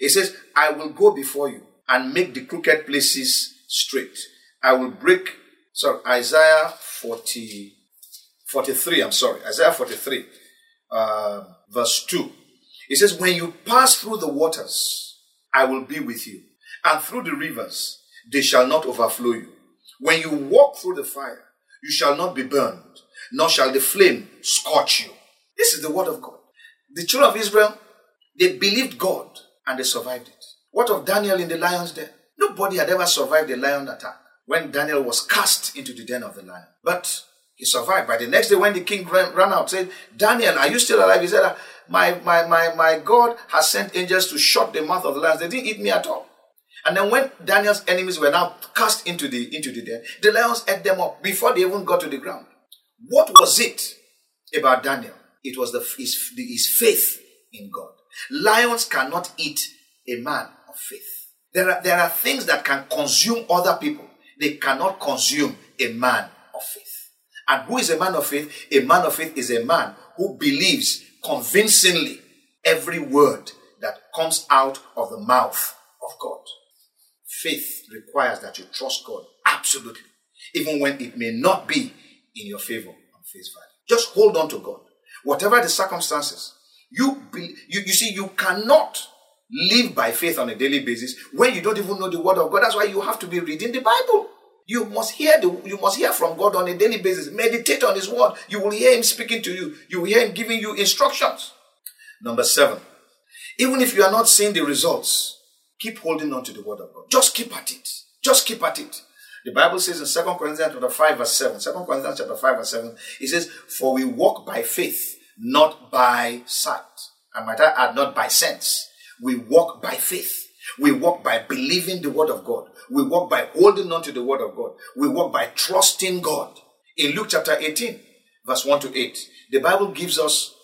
It says, I will go before you and make the crooked places straight. I will break, sorry, Isaiah 40, 43, I'm sorry, Isaiah 43, uh, verse 2. It says, When you pass through the waters, I will be with you, and through the rivers, they shall not overflow you. When you walk through the fire, you shall not be burned, nor shall the flame scorch you. This is the word of God. The children of Israel, they believed God and they survived it. What of Daniel in the lion's den? Nobody had ever survived a lion attack when Daniel was cast into the den of the lion. But he survived. By the next day, when the king ran, ran out, said, Daniel, are you still alive? He said, ah, my, my, my, my God has sent angels to shut the mouth of the lions. They didn't eat me at all. And then when Daniel's enemies were now cast into the into the den, the lions ate them up before they even got to the ground. What was it about Daniel? It was the, his, his faith in God. Lions cannot eat a man of faith. There are, there are things that can consume other people. They cannot consume a man. And who is a man of faith? A man of faith is a man who believes convincingly every word that comes out of the mouth of God. Faith requires that you trust God absolutely, even when it may not be in your favor on face value. Just hold on to God. Whatever the circumstances, you, be, you, you see, you cannot live by faith on a daily basis when you don't even know the word of God. That's why you have to be reading the Bible. You must hear the you must hear from God on a daily basis. Meditate on his word. You will hear him speaking to you. You will hear him giving you instructions. Number seven. Even if you are not seeing the results, keep holding on to the word of God. Just keep at it. Just keep at it. The Bible says in 2 Corinthians chapter 5, verse 7, 2 Corinthians chapter 5, verse 7, it says, For we walk by faith, not by sight. I might add, not by sense. We walk by faith. We walk by believing the word of God. We walk by holding on to the word of God. We walk by trusting God. In Luke chapter 18, verse 1 to 8, the Bible gives us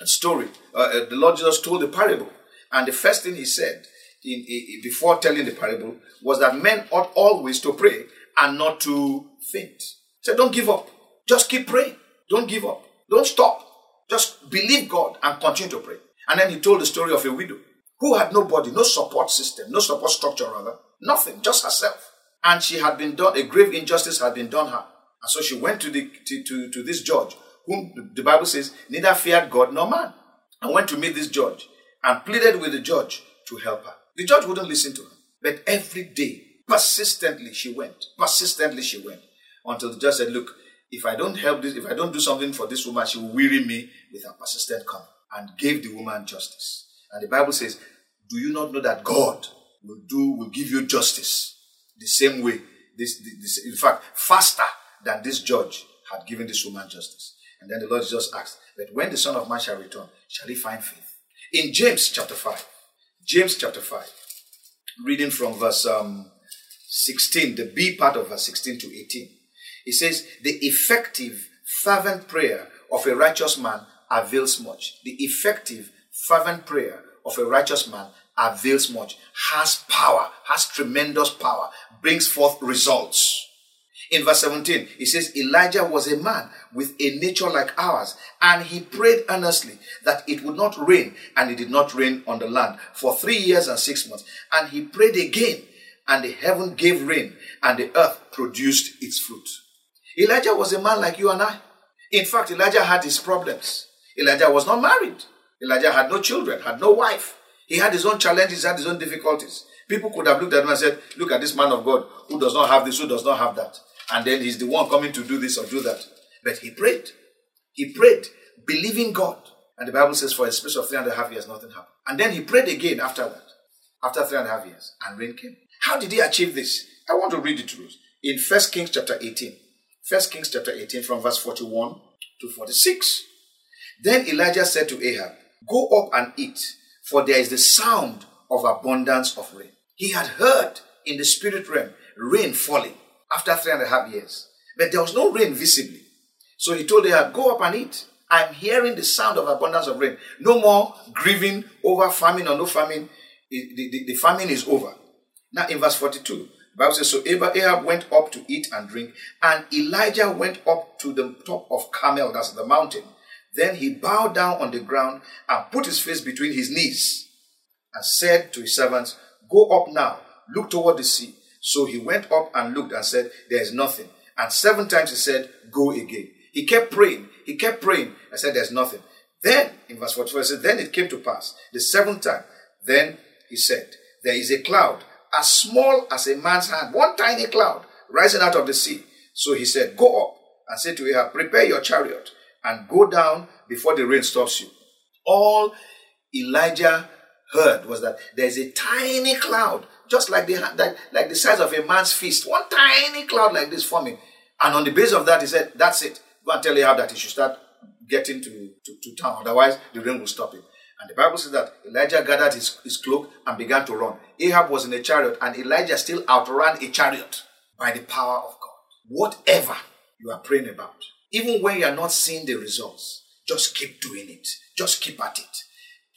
a story. Uh, uh, the Lord Jesus told a parable. And the first thing he said in, in, before telling the parable was that men ought always to pray and not to faint. Said, Don't give up. Just keep praying. Don't give up. Don't stop. Just believe God and continue to pray. And then he told the story of a widow who had nobody, no support system, no support structure rather, nothing, just herself. And she had been done, a grave injustice had been done her. And so she went to, the, to, to, to this judge, whom the Bible says neither feared God nor man, and went to meet this judge and pleaded with the judge to help her. The judge wouldn't listen to her. But every day, persistently, she went. Persistently, she went. Until the judge said, Look, if I don't help this, if I don't do something for this woman, she will weary me with her persistent coming. And gave the woman justice. And the Bible says, Do you not know that God will do, will give you justice the same way? This, this in fact, faster than this judge had given this woman justice. And then the Lord just asked that when the Son of Man shall return, shall he find faith? In James chapter 5, James chapter 5, reading from verse um, 16, the B part of verse 16 to 18, it says, The effective, fervent prayer of a righteous man avails much. The effective, fervent prayer of a righteous man avails much, has power, has tremendous power, brings forth results. In verse 17, it says, Elijah was a man with a nature like ours, and he prayed earnestly that it would not rain, and it did not rain on the land for three years and six months. And he prayed again, and the heaven gave rain, and the earth produced its fruit. Elijah was a man like you and I. In fact, Elijah had his problems. Elijah was not married. Elijah had no children, had no wife. He had his own challenges, had his own difficulties. People could have looked at him and said, Look at this man of God who does not have this, who does not have that and then he's the one coming to do this or do that. But he prayed. He prayed, believing God. And the Bible says, for a space of three and a half years, nothing happened. And then he prayed again after that, after three and a half years, and rain came. How did he achieve this? I want to read it to you in First Kings chapter 18. First Kings chapter 18, from verse 41 to 46. Then Elijah said to Ahab, Go up and eat, for there is the sound of abundance of rain. He had heard in the spirit realm rain falling after three and a half years. But there was no rain visibly. So he told Ahab, Go up and eat. I'm hearing the sound of abundance of rain. No more grieving over famine or no famine. The, the, the famine is over. Now in verse 42, Bible says, So Ahab went up to eat and drink, and Elijah went up to the top of Carmel, that's the mountain. Then he bowed down on the ground and put his face between his knees and said to his servants, Go up now, look toward the sea. So he went up and looked and said, There is nothing. And seven times he said, Go again. He kept praying. He kept praying. I said, There's nothing. Then, in verse 44, he said, Then it came to pass, the seventh time. Then he said, There is a cloud as small as a man's hand, one tiny cloud rising out of the sea. So he said, Go up and say to Ahab, Prepare your chariot and go down before the rain stops you. All Elijah heard was that there's a tiny cloud just like the, like, like the size of a man's fist, one tiny cloud like this forming. And on the base of that, he said, That's it. Go and tell Ahab that he should start getting to, to, to town, otherwise the rain will stop him. And the Bible says that Elijah gathered his, his cloak and began to run. Ahab was in a chariot, and Elijah still outran a chariot by the power of God. Whatever you are praying about, even when you are not seeing the results, just keep doing it. Just keep at it.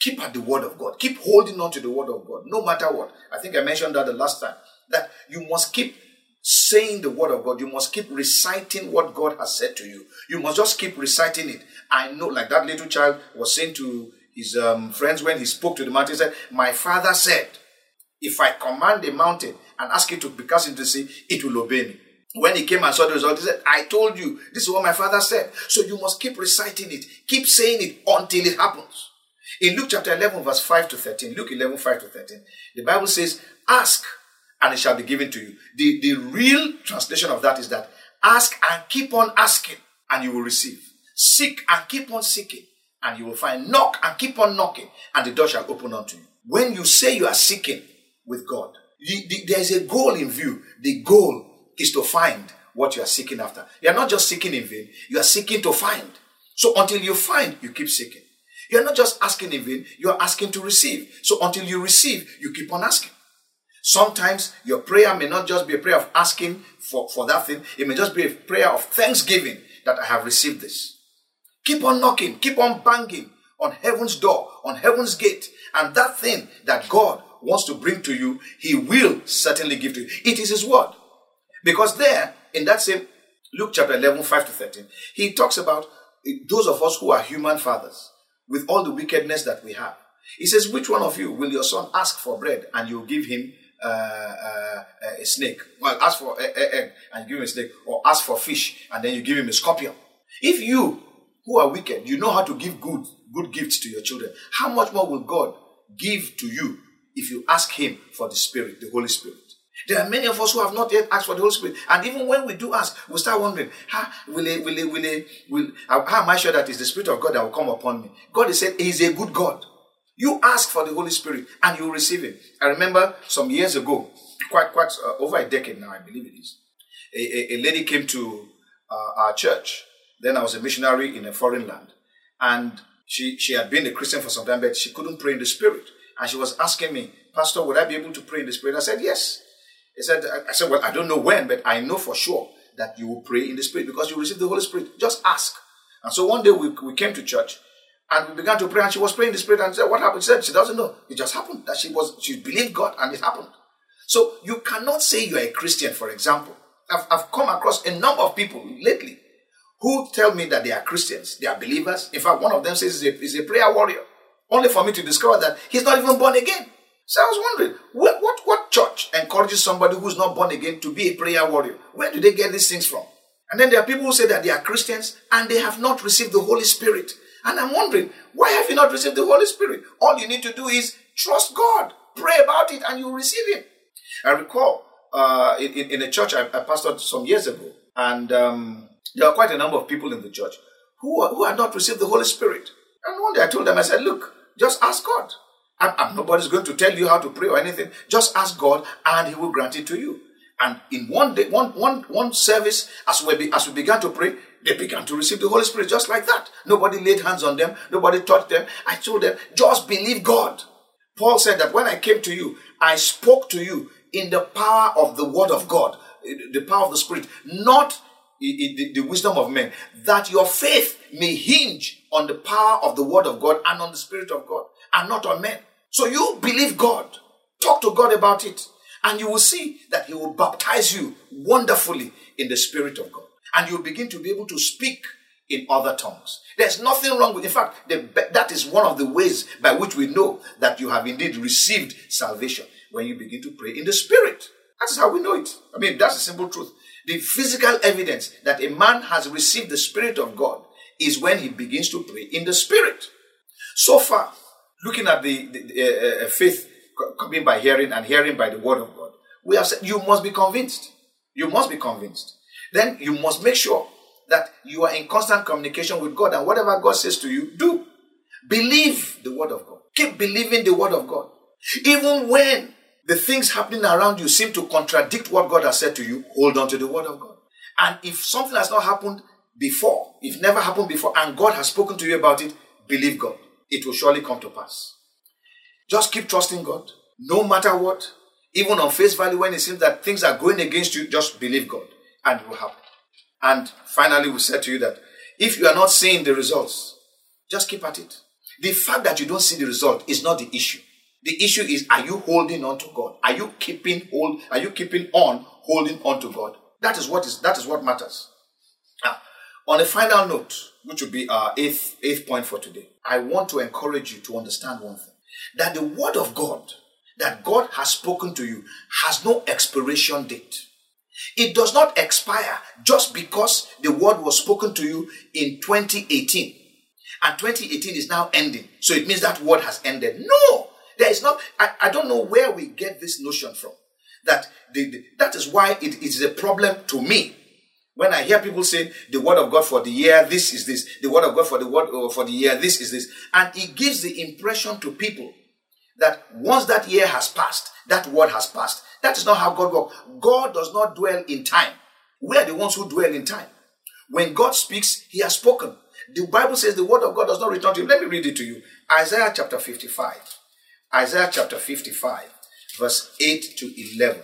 Keep at the word of God. Keep holding on to the word of God, no matter what. I think I mentioned that the last time. That you must keep saying the word of God. You must keep reciting what God has said to you. You must just keep reciting it. I know, like that little child was saying to his um, friends when he spoke to the mountain, he said, My father said, if I command the mountain and ask it to be cast into the sea, it will obey me. When he came and saw the result, he said, I told you, this is what my father said. So you must keep reciting it, keep saying it until it happens. In Luke chapter 11, verse 5 to 13, Luke 11, 5 to 13, the Bible says, Ask and it shall be given to you. The, the real translation of that is that ask and keep on asking and you will receive. Seek and keep on seeking and you will find. Knock and keep on knocking and the door shall open unto you. When you say you are seeking with God, the, the, there is a goal in view. The goal is to find what you are seeking after. You are not just seeking in vain, you are seeking to find. So until you find, you keep seeking. You're not just asking in vain, you're asking to receive. So until you receive, you keep on asking. Sometimes your prayer may not just be a prayer of asking for, for that thing, it may just be a prayer of thanksgiving that I have received this. Keep on knocking, keep on banging on heaven's door, on heaven's gate, and that thing that God wants to bring to you, He will certainly give to you. It is His word. Because there, in that same Luke chapter 11, 5 to 13, He talks about those of us who are human fathers with all the wickedness that we have. He says, Which one of you will your son ask for bread and you'll give him uh, uh, a snake? Well, ask for an egg and give him a snake, or ask for fish and then you give him a scorpion. If you who are wicked, you know how to give good, good gifts to your children, how much more will God give to you if you ask Him for the Spirit, the Holy Spirit. There are many of us who have not yet asked for the Holy Spirit. And even when we do ask, we start wondering, how will it, will it, will it, will, how am I sure that it's the Spirit of God that will come upon me? God is saying He's a good God. You ask for the Holy Spirit and you receive it. I remember some years ago, quite, quite uh, over a decade now, I believe it is, a, a, a lady came to uh, our church. Then I was a missionary in a foreign land. And she, she had been a Christian for some time, but she couldn't pray in the Spirit. And she was asking me, Pastor, would I be able to pray in the Spirit? I said, Yes. He said, I said, Well, I don't know when, but I know for sure that you will pray in the Spirit because you receive the Holy Spirit. Just ask. And so one day we, we came to church and we began to pray, and she was praying in the Spirit and said, What happened? She said, She doesn't know. It just happened that she was she believed God and it happened. So you cannot say you're a Christian, for example. I've, I've come across a number of people lately who tell me that they are Christians, they are believers. In fact, one of them says he's a, he's a prayer warrior, only for me to discover that he's not even born again. So I was wondering, what, what, what church encourages somebody who's not born again to be a prayer warrior? Where do they get these things from? And then there are people who say that they are Christians and they have not received the Holy Spirit. And I'm wondering, why have you not received the Holy Spirit? All you need to do is trust God, pray about it, and you receive Him. I recall uh, in, in a church I, I pastored some years ago, and um, there were quite a number of people in the church who, who had not received the Holy Spirit. And one day I told them, I said, Look, just ask God. And, and nobody's going to tell you how to pray or anything. Just ask God, and He will grant it to you. And in one day, one, one, one service, as we, as we began to pray, they began to receive the Holy Spirit just like that. Nobody laid hands on them, nobody touched them. I told them, just believe God. Paul said that when I came to you, I spoke to you in the power of the Word of God, the power of the Spirit, not the wisdom of men, that your faith may hinge on the power of the Word of God and on the Spirit of God, and not on men. So you believe God, talk to God about it, and you will see that He will baptize you wonderfully in the Spirit of God, and you'll begin to be able to speak in other tongues. There's nothing wrong with. In fact, the, that is one of the ways by which we know that you have indeed received salvation when you begin to pray in the Spirit. That is how we know it. I mean, that's a simple truth. The physical evidence that a man has received the Spirit of God is when he begins to pray in the Spirit. So far, looking at the, the, the uh, uh faith coming by hearing and hearing by the Word of God, we have said you must be convinced. You must be convinced. Then you must make sure that you are in constant communication with God and whatever God says to you, do. Believe the Word of God. Keep believing the Word of God. Even when the things happening around you seem to contradict what God has said to you, hold on to the word of God. And if something has not happened before, if never happened before, and God has spoken to you about it, believe God. It will surely come to pass. Just keep trusting God, no matter what. Even on face value, when it seems that things are going against you, just believe God, and it will happen. And finally, we said to you that if you are not seeing the results, just keep at it. The fact that you don't see the result is not the issue. The issue is, are you holding on to God? Are you keeping hold? Are you keeping on holding on to God? That is what is that is what matters. On a final note, which will be our eighth eighth point for today, I want to encourage you to understand one thing: that the word of God that God has spoken to you has no expiration date. It does not expire just because the word was spoken to you in 2018 and 2018 is now ending. So it means that word has ended. No, there is not, I, I don't know where we get this notion from. That the, the, that is why it is a problem to me. When I hear people say the word of God for the year, this is this, the word of God for the word uh, for the year, this is this, and it gives the impression to people that once that year has passed, that word has passed. That is not how God works. God does not dwell in time. We are the ones who dwell in time. When God speaks, He has spoken. The Bible says the word of God does not return to Him. Let me read it to you. Isaiah chapter 55. Isaiah chapter 55, verse 8 to 11.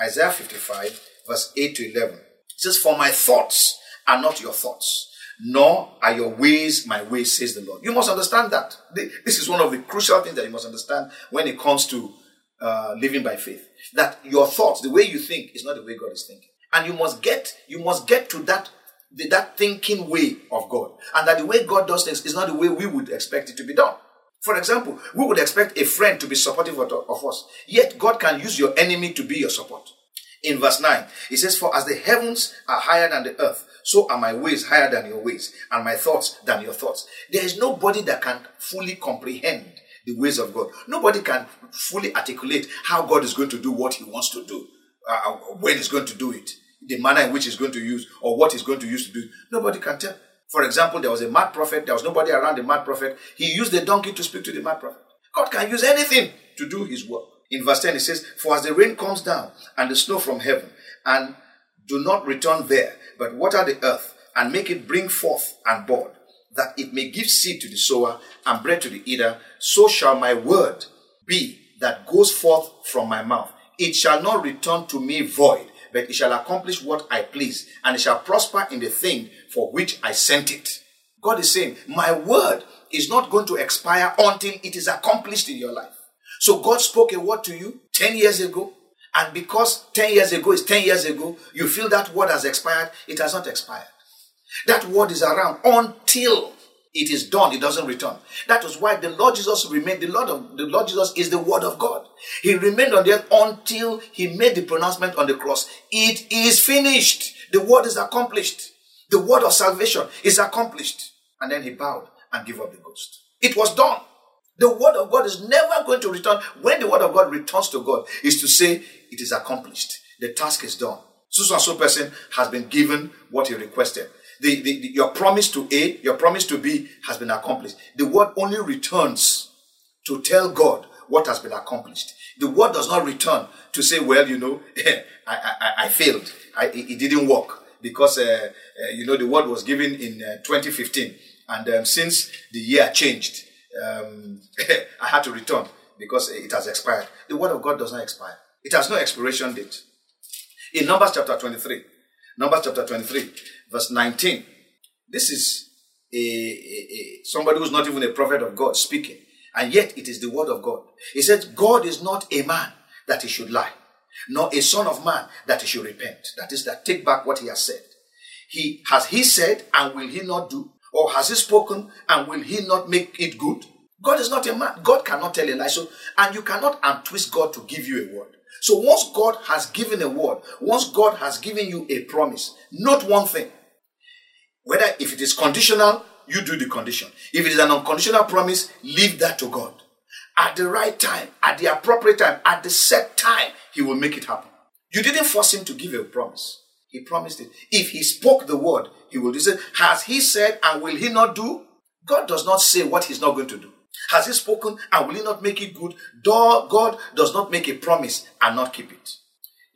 Isaiah 55, verse 8 to 11. It says, For my thoughts are not your thoughts, nor are your ways my ways, says the Lord. You must understand that. This is one of the crucial things that you must understand when it comes to uh, living by faith. That your thoughts, the way you think, is not the way God is thinking. And you must get, you must get to that that thinking way of God. And that the way God does things is not the way we would expect it to be done. For example, we would expect a friend to be supportive of us, yet God can use your enemy to be your support. In verse 9, It says, For as the heavens are higher than the earth, so are my ways higher than your ways, and my thoughts than your thoughts. There is nobody that can fully comprehend the ways of God. Nobody can fully articulate how God is going to do what He wants to do, uh, when He's going to do it, the manner in which He's going to use, or what He's going to use to do it. Nobody can tell. For example, there was a mad prophet, there was nobody around the mad prophet. He used the donkey to speak to the mad prophet. God can use anything to do His work. In verse 10, it says, For as the rain comes down and the snow from heaven, and do not return there, but water the earth and make it bring forth and bud, that it may give seed to the sower and bread to the eater, so shall my word be that goes forth from my mouth. It shall not return to me void, but it shall accomplish what I please, and it shall prosper in the thing for which I sent it. God is saying, My word is not going to expire until it is accomplished in your life. So God spoke a word to you 10 years ago, and because 10 years ago is 10 years ago, you feel that word has expired. It has not expired. That word is around until it is done, it doesn't return. That was why the Lord Jesus remained, the Lord of the Lord Jesus is the word of God. He remained on the earth until he made the pronouncement on the cross. It is finished. The word is accomplished. The word of salvation is accomplished. And then he bowed and gave up the ghost. It was done. The word of God is never going to return. When the word of God returns to God, is to say it is accomplished. The task is done. So and so person has been given what he requested the, the, the, your promise to A, your promise to B has been accomplished. The word only returns to tell God what has been accomplished. The word does not return to say, well, you know, I, I, I, failed. I, it didn't work because, uh, uh, you know, the word was given in uh, 2015. And um, since the year changed, um, I had to return because it has expired. The word of God does not expire. It has no expiration date. In Numbers chapter 23, Numbers chapter 23, verse 19. This is a, a, a, somebody who's not even a prophet of God speaking, and yet it is the word of God. He said, God is not a man that he should lie, nor a son of man that he should repent. That is, that take back what he has said. He has he said, and will he not do? Or has he spoken, and will he not make it good? God is not a man. God cannot tell a lie. So, and you cannot untwist God to give you a word. So once God has given a word, once God has given you a promise, note one thing. Whether if it is conditional, you do the condition. If it is an unconditional promise, leave that to God. At the right time, at the appropriate time, at the set time, He will make it happen. You didn't force Him to give a promise. He promised it. If He spoke the word, He will do it. Has He said and will He not do? God does not say what He's not going to do. Has he spoken and will he not make it good? God does not make a promise and not keep it.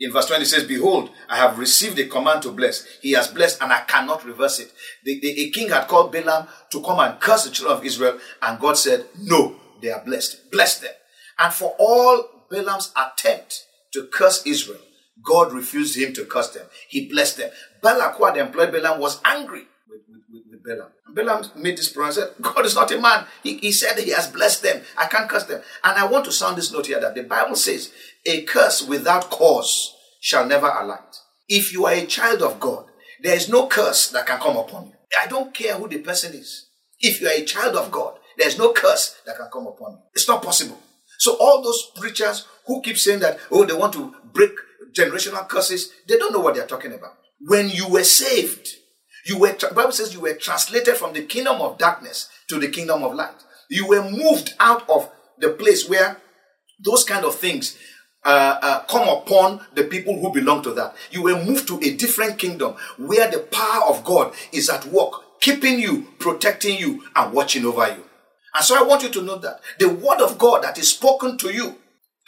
In verse 20 it says, Behold, I have received a command to bless. He has blessed and I cannot reverse it. The, the, a king had called Balaam to come and curse the children of Israel and God said, No, they are blessed. Bless them. And for all Balaam's attempt to curse Israel, God refused him to curse them. He blessed them. Balak, who had employed Balaam, was angry with Balaam. And Balaam made this promise. Said, God is not a man. He, he said he has blessed them. I can't curse them. And I want to sound this note here that the Bible says, a curse without cause shall never alight. If you are a child of God, there is no curse that can come upon you. I don't care who the person is. If you are a child of God, there is no curse that can come upon you. It's not possible. So all those preachers who keep saying that, oh, they want to break generational curses, they don't know what they're talking about. When you were saved, you were, Bible says you were translated from the kingdom of darkness to the kingdom of light. You were moved out of the place where those kind of things uh, uh, come upon the people who belong to that. You were moved to a different kingdom where the power of God is at work, keeping you, protecting you, and watching over you. And so I want you to know that the word of God that is spoken to you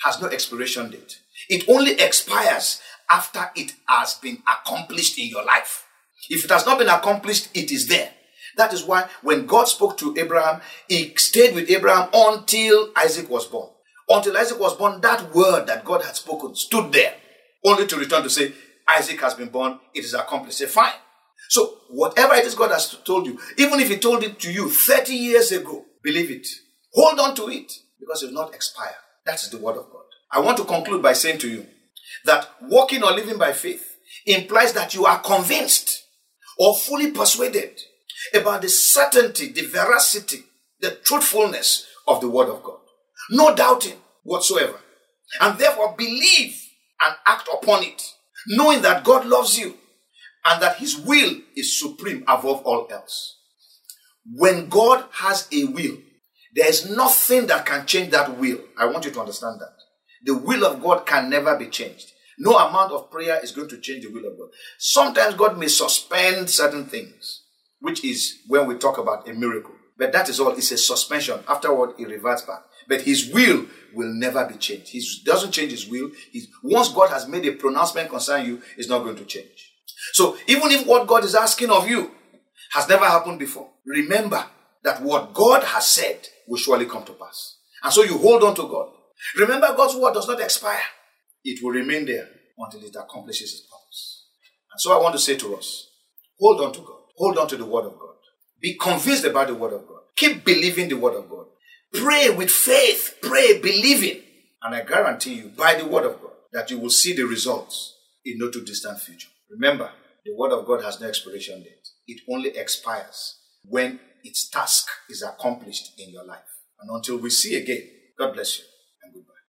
has no expiration date. It only expires after it has been accomplished in your life. If it has not been accomplished, it is there. That is why when God spoke to Abraham, he stayed with Abraham until Isaac was born. Until Isaac was born, that word that God had spoken stood there, only to return to say, Isaac has been born, it is accomplished. Say, fine. So, whatever it is God has told you, even if He told it to you 30 years ago, believe it. Hold on to it because it will not expire. That is the word of God. I want to conclude by saying to you that walking or living by faith implies that you are convinced or fully persuaded about the certainty, the veracity, the truthfulness of the Word of God. No doubting whatsoever. And therefore believe and act upon it, knowing that God loves you and that His will is supreme above all else. When God has a will, There is nothing that can change that will. I want you to understand that. The will of God can never be changed. No amount of prayer is going to change the will of God. Sometimes God may suspend certain things, which is when we talk about a miracle. But that is all. It's a suspension. Afterward, it reverts back. But his will will never be changed. He doesn't change his will. He's, once God has made a pronouncement concerning you, it's not going to change. So even if what God is asking of you has never happened before, remember that what God has said will surely come to pass. And so you hold on to God. Remember, God's word does not expire. It will remain there until it accomplishes its purpose. And so I want to say to us, hold on to God. Hold on to the word of God. Be convinced about the word of God. Keep believing the word of God. Pray with faith. Pray believing. And I guarantee you, by the word of God, that you will see the results in no too distant future. Remember, the word of God has no expiration date. It only expires when its task is accomplished in your life. And until we see again, God bless you.